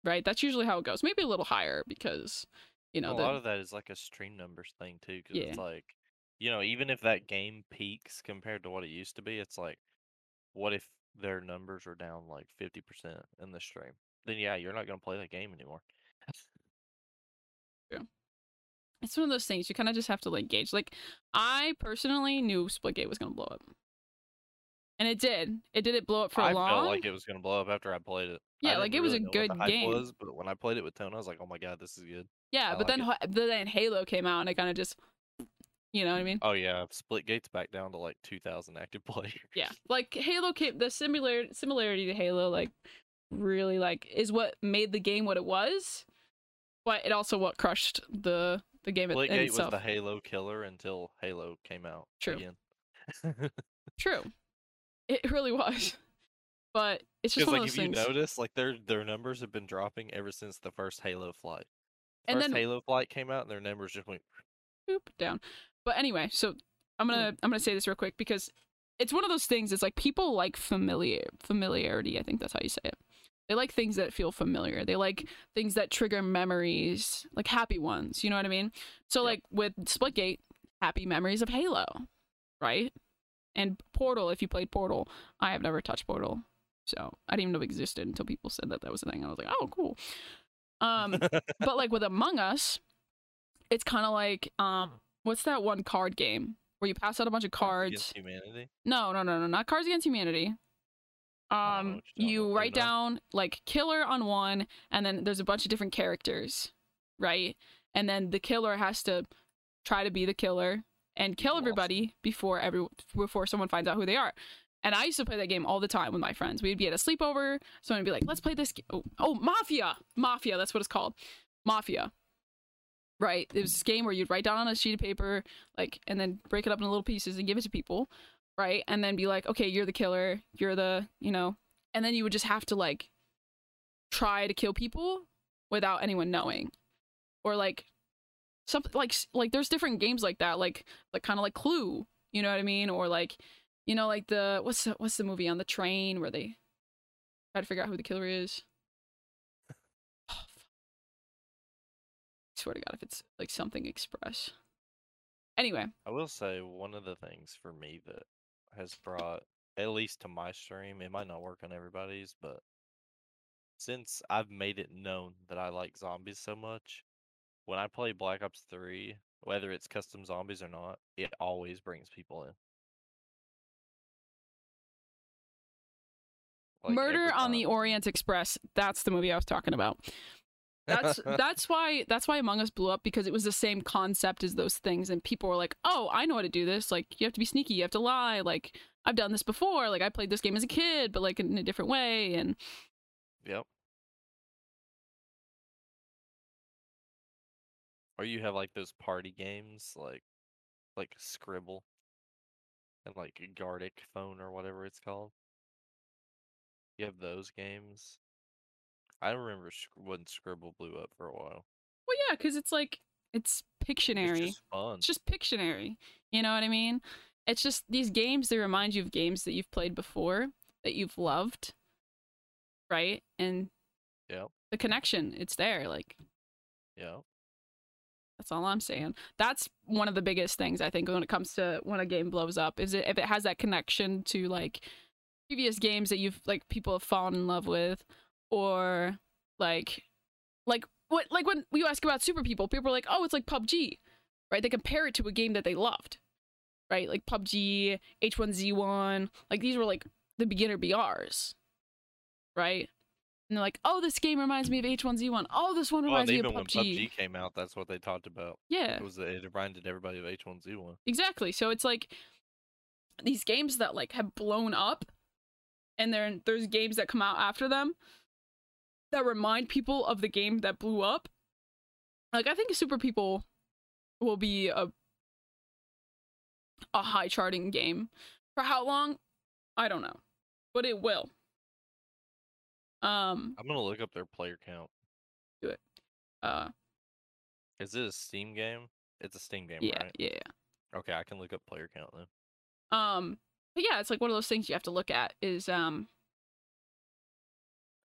Right? That's usually how it goes. Maybe a little higher because you know a the, lot of that is like a stream numbers thing too, because Yeah. it's like, you know, even if that game peaks compared to what it used to be, it's like, what if their numbers are down like 50% in the stream? Then yeah, you're not gonna play that game anymore. it's one of those things you kind of just have to like gauge. Like I personally knew Splitgate was gonna blow up. And it did. It did it blow up for I long. I felt like it was gonna blow up after I played it. Yeah, like, it was really a good game. Was, but when I played it with Tone, I was like, oh my god, this is good. yeah, I but like then it. then then Halo came out and it kind of just you know what I mean? Oh yeah, Splitgate's back down to like 2,000 active players. Yeah, like Halo came the similar similarity to Halo like really like is what made the game what it was, but it also what crushed the the game in, in Splitgate was the Halo killer until Halo came out True. again. True, it really was, but it's just one like of if those you notice, like their their numbers have been dropping ever since the first Halo flight. And First then- Halo flight came out, and their numbers just went. Boop, down. But anyway, so I'm gonna mm. I'm gonna say this real quick because it's one of those things. It's like people like familiar familiarity. I think that's how you say it. They like things that feel familiar. They like things that trigger memories, like happy ones. You know what I mean? So like with Splitgate, happy memories of Halo, right? And Portal, if you played Portal, I have never touched Portal, so I didn't even know it existed until people said that that was a thing. I was like, oh, cool. Um, but like with Among Us, it's kind of like um, what's that one card game where you pass out a bunch of cards? Against humanity. No, no, no, no, not Cards Against Humanity. I don't know Um, talking about. write down like killer on one, and then there's a bunch of different characters, right? And then the killer has to try to be the killer and kill everybody before every before someone finds out who they are. And I used to play that game all the time with my friends. We'd be at a sleepover, someone would be like, "Let's play this." Game. Oh, oh, Mafia, Mafia. That's what it's called, Mafia. Right? It was this game where you'd write down on a sheet of paper, like, and then break it up into little pieces and give it to people, right? And then be like, "Okay, you're the killer. You're the, you know," and then you would just have to like try to kill people without anyone knowing, or like something like like there's different games like that, like like kind of like Clue. You know what I mean? Or like you know, like the what's the, what's the movie on the train where they try to figure out who the killer is? Oh, swear to God, if it's like something express. Anyway, I will say one of the things for me that has brought at least to my stream. It might not work on everybody's, but since I've made it known that I like zombies so much, when I play Black Ops 3, whether it's custom zombies or not, it always brings people in. Like, Murder on the. Orient Express. That's the movie I was talking about. That's that's why that's why Among Us blew up because it was the same concept as those things, and people were like, "Oh, I know how to do this. Like, you have to be sneaky. You have to lie. Like, I've done this before. Like, I played this game as a kid, but like in a different way." And Yep. Or you have like those party games like like Skribbl and like Gartic Phone or whatever it's called. You have those games. I remember when Skribbl blew up for a while. well, yeah, because it's like it's Pictionary. It's just. It's just Pictionary. You know what I mean? It's just these games that remind you of games that you've played before that you've loved, right? And yeah, the connection, it's there. Like Yeah. that's all I'm saying. That's one of the biggest things I think when it comes to when a game blows up is it if it has that connection to like previous games that you've like people have fallen in love with, or like like what like when you ask about super people, people are like, oh, it's like PUBG, right? They compare it to a game that they loved, right? Like PUBG, H1Z1, like these were like the beginner BRs, right? And they're like, oh, this game reminds me of H1Z1. Oh, this one Well, reminds and me even of when PUBG. PUBG came out, that's what they talked about. Yeah, It was it reminded everybody of H1Z1. exactly. So it's like these games that like have blown up, and then there's games that come out after them that remind people of the game that blew up. Like I think Super People will be a a high charting game. For how long? I don't know. But it will. Um I'm gonna look up their player count. Do it. Uh Is it a Steam game? It's a Steam game, yeah, right? yeah. Okay, I can look up player count then. Um but yeah, it's like one of those things you have to look at is um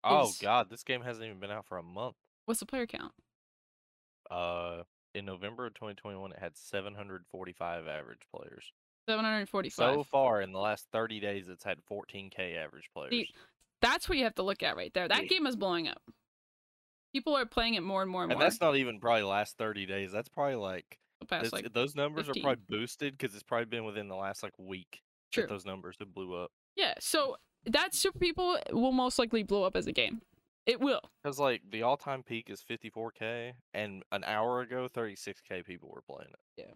Oh Is- god, this game hasn't even been out for a month. what's the player count? Uh, in November of 2021, it had 745 average players. 745. So far, in the last 30 days, it's had 14k average players. That's what you have to look at right there. That Yeah. game is blowing up. People are playing it more and more and, and more. that's not even probably last 30 days. That's probably like, past like those numbers 15. are probably boosted because it's probably been within the last like week True. that those numbers have blew up. Yeah, so that Super People will most likely blow up as a game. It will. Because like the all-time peak is 54k, and an hour ago, 36k people were playing it. Yeah.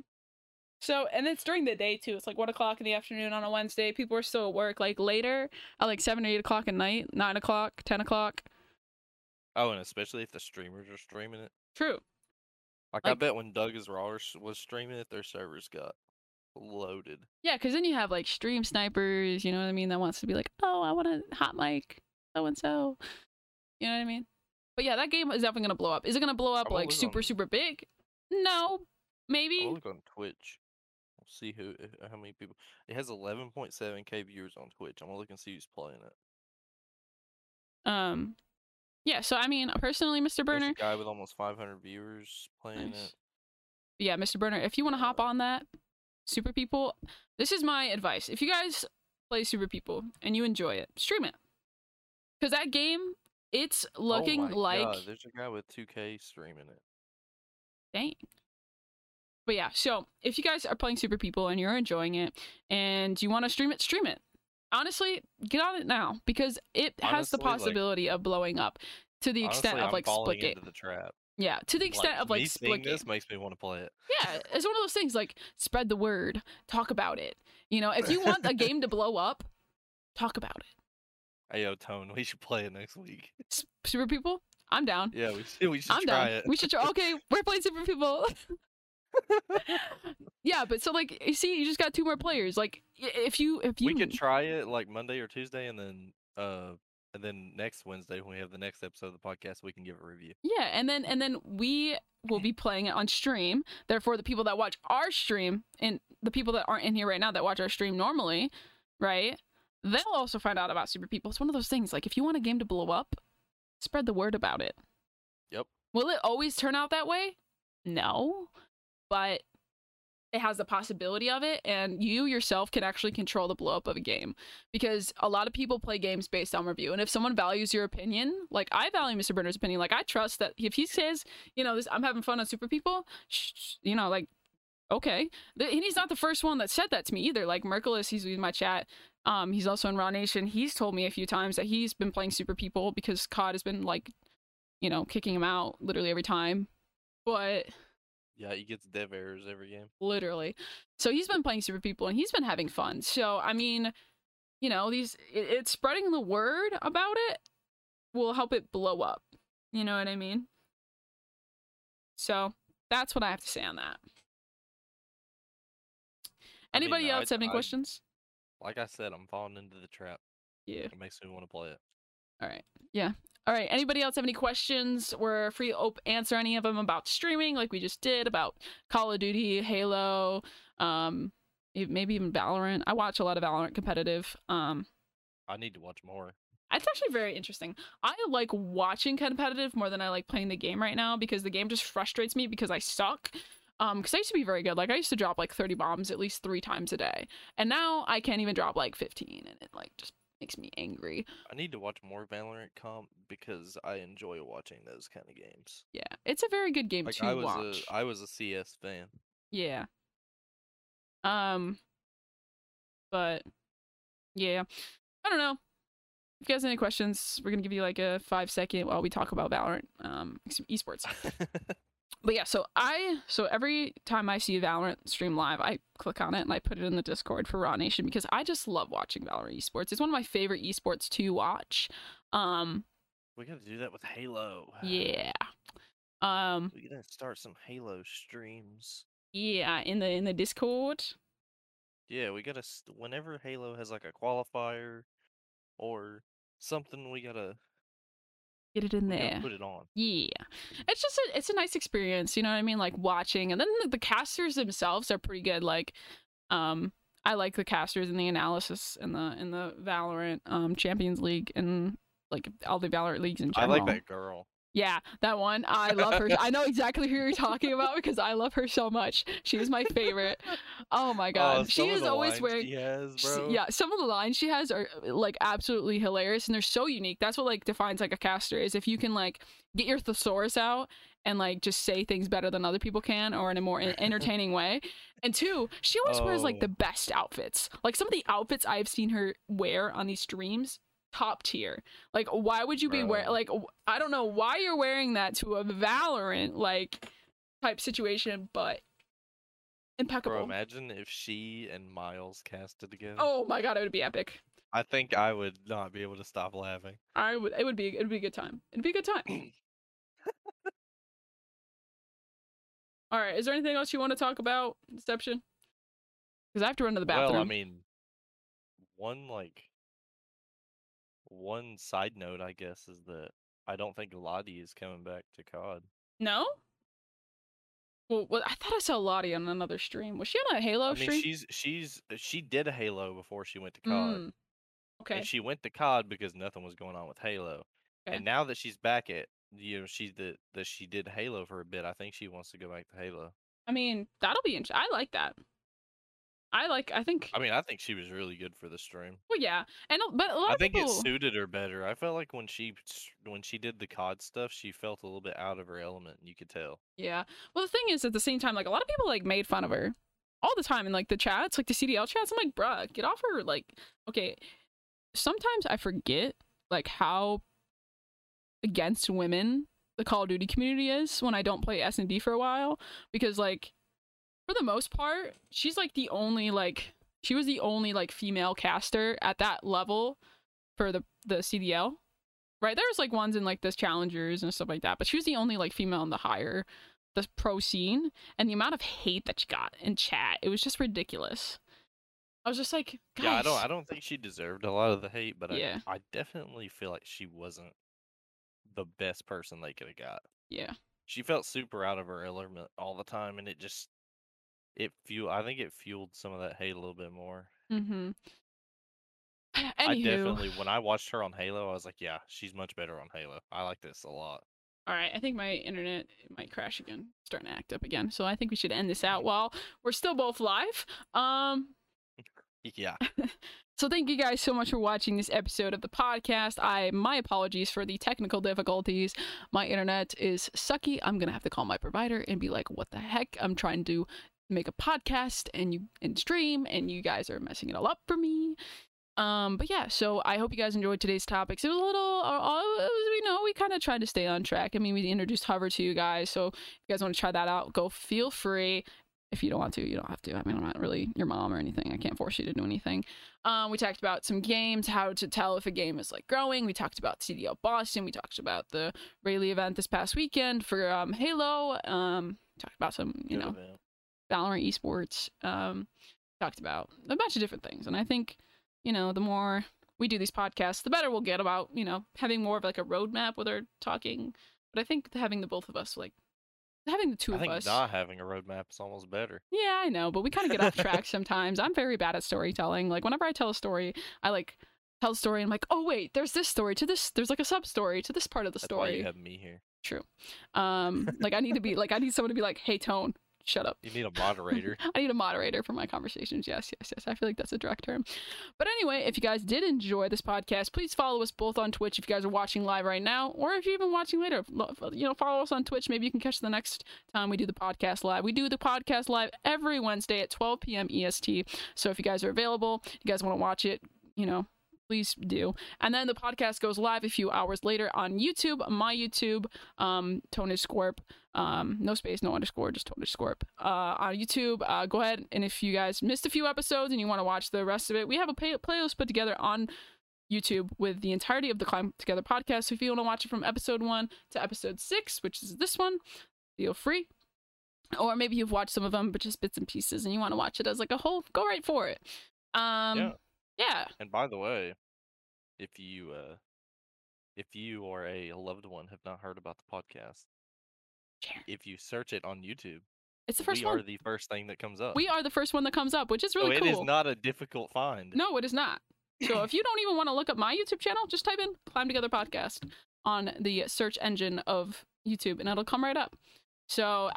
So, and it's during the day too. It's like one o'clock in the afternoon on a Wednesday. People are still at work. Like later, at like seven or eight o'clock at night, nine o'clock, ten o'clock. Oh, and especially if the streamers are streaming it. True. Like, I bet when Doug is Raw was streaming it, their servers got loaded. Yeah, because then you have like stream snipers. You know what I mean? That wants to be like, oh, I want a hot mic, so and so. You know what I mean? But yeah, that game is definitely gonna blow up. Is it gonna blow up like super on- super big? No, maybe. I'll look on Twitch. We'll see who, uh, how many people. It has 11.7k viewers on Twitch. I'm gonna look and see who's playing it. Um, yeah. So I mean, personally, Mr. Burner, guy with almost 500 viewers playing Nice. it. yeah, Mr. Burner, if you want to hop on that, Super People, this is my advice. If you guys play Super People and you enjoy it, stream it. Because that game, it's looking oh my like God, there's a guy with 2k streaming it. dang. But yeah, so if you guys are playing Super People and you're enjoying it and you want to stream it, stream it. Honestly, get on it now because it has the Honestly, like- possibility of blowing up to the extent Honestly, of I'm like Splitgate. into the trap. Yeah, to the extent of like seeing Splitgate. this makes me want to play it. Yeah, it's one of those things like spread the word, talk about it. You know, if you want a game to blow up, talk about it. Hey, yo, Tone, we should play it next week. Super People, I'm down. Yeah, we should. We should I'm try down. it. We should try. Okay, we're playing Super People. yeah, but so like you see, you just got two more players. Like if you if you we could try it like Monday or Tuesday, and then uh, and then next Wednesday when we have the next episode of the podcast, we can give a review. yeah, and then and then we will be playing it on stream. Therefore, the people that watch our stream and the people that aren't in here right now that watch our stream normally, right? They'll also find out about Super People. It's one of those things. Like if you want a game to blow up, spread the word about it. Yep. Will it always turn out that way? No, but it has the possibility of it and you yourself can actually control the blow up of a game. Because a lot of people play games based on review and if someone values your opinion like i value mr burner's opinion like i trust that if he says you know this i'm having fun on super people you know like okay. And he's not the first one that said that to me either. Like merkulis he's in my chat. Um he's also in raw nation. He's told me a few times that he's been playing super people because cod has been like you know kicking him out literally every time. But Yeah, he gets dev errors every game. literally. So he's been playing Super People and he's been having fun. So I mean, you know, these it, it's spreading the word about it will help it blow up. You know what I mean? So that's what I have to say on that. I mean, Anybody else I- have any I- questions? Like I said, I'm falling into the trap. Yeah. It makes me want to play it. All right. Yeah. All right. Anybody else have any questions? We're free to op- answer any of them about streaming, like we just did about Call of Duty, Halo, um, maybe even Valorant. I watch a lot of Valorant competitive. Um, I need to watch more. it's actually very interesting. I like watching competitive more than I like playing the game right now because the game just frustrates me because I suck. Um, because I used to be very good. Like I used to drop like 30 bombs at least three times a day, and now I can't even drop like 15, and it like just makes me angry. I need to watch more Valorant comp because I enjoy watching those kind of games. Yeah, it's a very good game Like to I was watch. a I was a CS fan. Yeah. Um but yeah. I don't know. If you guys have any questions, we're gonna give you like a five second while we talk about Valorant, um esports. But yeah, so I so every time I see Valorant stream live, I click on it and I put it in the Discord for Raw Nation because I just love watching Valorant esports. It's one of my favorite esports to watch. Um we gotta do that with Halo. yeah. Um We gotta start some Halo streams. yeah, in the in the Discord. Yeah, we gotta. Whenever Halo has like a qualifier or something, we gotta, Get it in there. put it on. Yeah, it's just a, it's a nice experience. You know what I mean? Like watching, and then the, the casters themselves are pretty good. Like, um, I like the casters and the analysis in the in the Valorant um Champions League and like all the Valorant leagues in general. I like that girl. Yeah, that one. I love her. I know exactly who you're talking about because I love her so much. She is my favorite. Oh my god, oh, she is always wearing. Has. Yeah, some of the lines she has are uh, like absolutely hilarious and they're so unique. That's what like defines like a caster is if you can like get your thesaurus out and like just say things better than other people can or in a more entertaining way. And two, she always wears like Oh. the best outfits. Like some of the outfits I've seen her wear on these streams, top tier. Like why would you be wearing oh. like I don't know why you're wearing that to a Valorant like type situation, but impeccable. Bro, imagine if she and Miles casted together. oh my god, it would be epic. I think I would not be able to stop laughing. I would. It would be. It would be a good time. It'd be a good time. All right. Is there anything else you want to talk about, Deception? Because I have to run to the bathroom. Well, I mean, one like one side note, I guess, is that I don't think Lottie is coming back to COD. no. Well, well, I thought I saw Lottie on another stream. Was she on a Halo I mean, stream? she's she's she did a Halo before she went to COD, Mm, Okay. and she went to COD because nothing was going on with Halo. Okay. And now that she's back at you know she that that she did Halo for a bit, I think she wants to go back to Halo. I mean, that'll be interesting. I like that. I like. I think. I mean, I think she was really good for the stream. well, yeah, and but a lot I of think people. it suited her better. I felt like when she when she did the COD stuff, she felt a little bit out of her element, and you could tell. Yeah. Well, the thing is, at the same time, like a lot of people like made fun of her all the time in like the chats, like the CDL chats. I'm like, bruh, get off her. Like, okay. Sometimes I forget like how against women the Call of Duty community is when I don't play S and D for a while because like for the most part, she's like the only like she was the only like female caster at that level for the the CDL. Right? There's like ones in like this challengers and stuff like that, but she was the only like female in the higher the pro scene and the amount of hate that she got in chat, it was just ridiculous. I was just like, guys, Yeah, I don't I don't think she deserved a lot of the hate, but Yeah. I I definitely feel like she wasn't the best person they could have got. yeah, She felt super out of her element all the time, and it just it fuel. I think it fueled some of that hate a little bit more. mm-hmm. I definitely when I watched her on Halo, I was like, yeah, she's much better on Halo. I like this a lot. All right, I think my internet might crash again, starting to act up again. So I think we should end this out while we're still both live. Um, Yeah. so thank you guys so much for watching this episode of the podcast. I my apologies for the technical difficulties. My internet is sucky. I'm gonna have to call my provider and be like, "What the heck? I'm trying to make a podcast and you and stream, and you guys are messing it all up for me." Um, but yeah, so I hope you guys enjoyed today's topics. It was a little, uh, was, you know, we kind of tried to stay on track. I mean, we introduced Hover to you guys, so if you guys want to try that out, go feel free. If you don't want to, you don't have to. I mean, I'm not really your mom or anything. I can't force you to do anything. Um, we talked about some games, how to tell if a game is like growing. We talked about CDL Boston. We talked about the Raleigh event this past weekend for um, Halo. Um, talked about some, you Good know, event. Valorant esports. Um, talked about a bunch of different things, and I think you know the more we do these podcasts, the better we'll get about you know having more of like a roadmap with our talking. But I think having the both of us, like having the two I of think us, not having a roadmap is almost better. yeah, I know, but we kind of get off track sometimes. I'm very bad at storytelling. Like whenever I tell a story, I like tell a story and I'm like, oh wait, there's this story to this. There's like a sub story to this part of the That's why you have me here. Um, like I need to be like I need someone to be like, hey Tone, shut up. You need a moderator. I need a moderator for my conversations. Yes, yes, yes. I feel like that's a direct term. But anyway, if you guys did enjoy this podcast, please follow us both on Twitch if you guys are watching live right now, or if you're even watching later, you know, follow us on Twitch. Maybe you can catch the next time we do the podcast live. We do the podcast live every Wednesday at 12 p.m. EST. So if you guys are available, you guys want to watch it, you know, please do. And then the podcast goes live a few hours later on YouTube, my YouTube, um, Tonish Scorp, um, no space, no underscore, just Tonish Scorp, uh, on YouTube. Uh, go ahead and if you guys missed a few episodes and you want to watch the rest of it, we have a playlist put together on YouTube with the entirety of the Climb Together podcast. So if you want to watch it from episode one to episode six, which is this one, feel free. Or maybe you've watched some of them, but just bits and pieces, and you want to watch it as like a whole. Go right for it. Um, Yeah. yeah. And by the way, if you uh if you or a loved one have not heard about the podcast, Share. if you search it on YouTube, It's the first we one. are the first thing that comes up. we are the first one that comes up, which is really so cool. It is not a difficult find. No, it is not. So if you don't even want to look up my YouTube channel, just type in Climb Together Podcast on the search engine of YouTube and it'll come right up. So,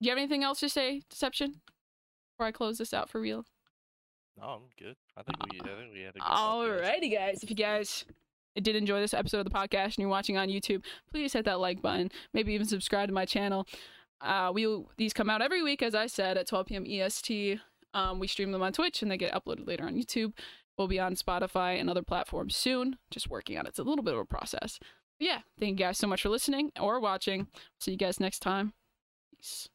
do you have anything else to say, Deception? Before I close this out for real? No, I'm good. I think we I think we had a good podcast. Alrighty, guys. If you guys did enjoy this episode of the podcast and you're watching on YouTube, please hit that like button. Maybe even subscribe to my channel. Uh, we these come out every week, as I said, at 12 p.m. EST. Um, we stream them on Twitch and they get uploaded later on YouTube. We'll be on Spotify and other platforms soon. Just working on it. It's a little bit of a process. But yeah, thank you guys so much for listening or watching. See you guys next time. Peace.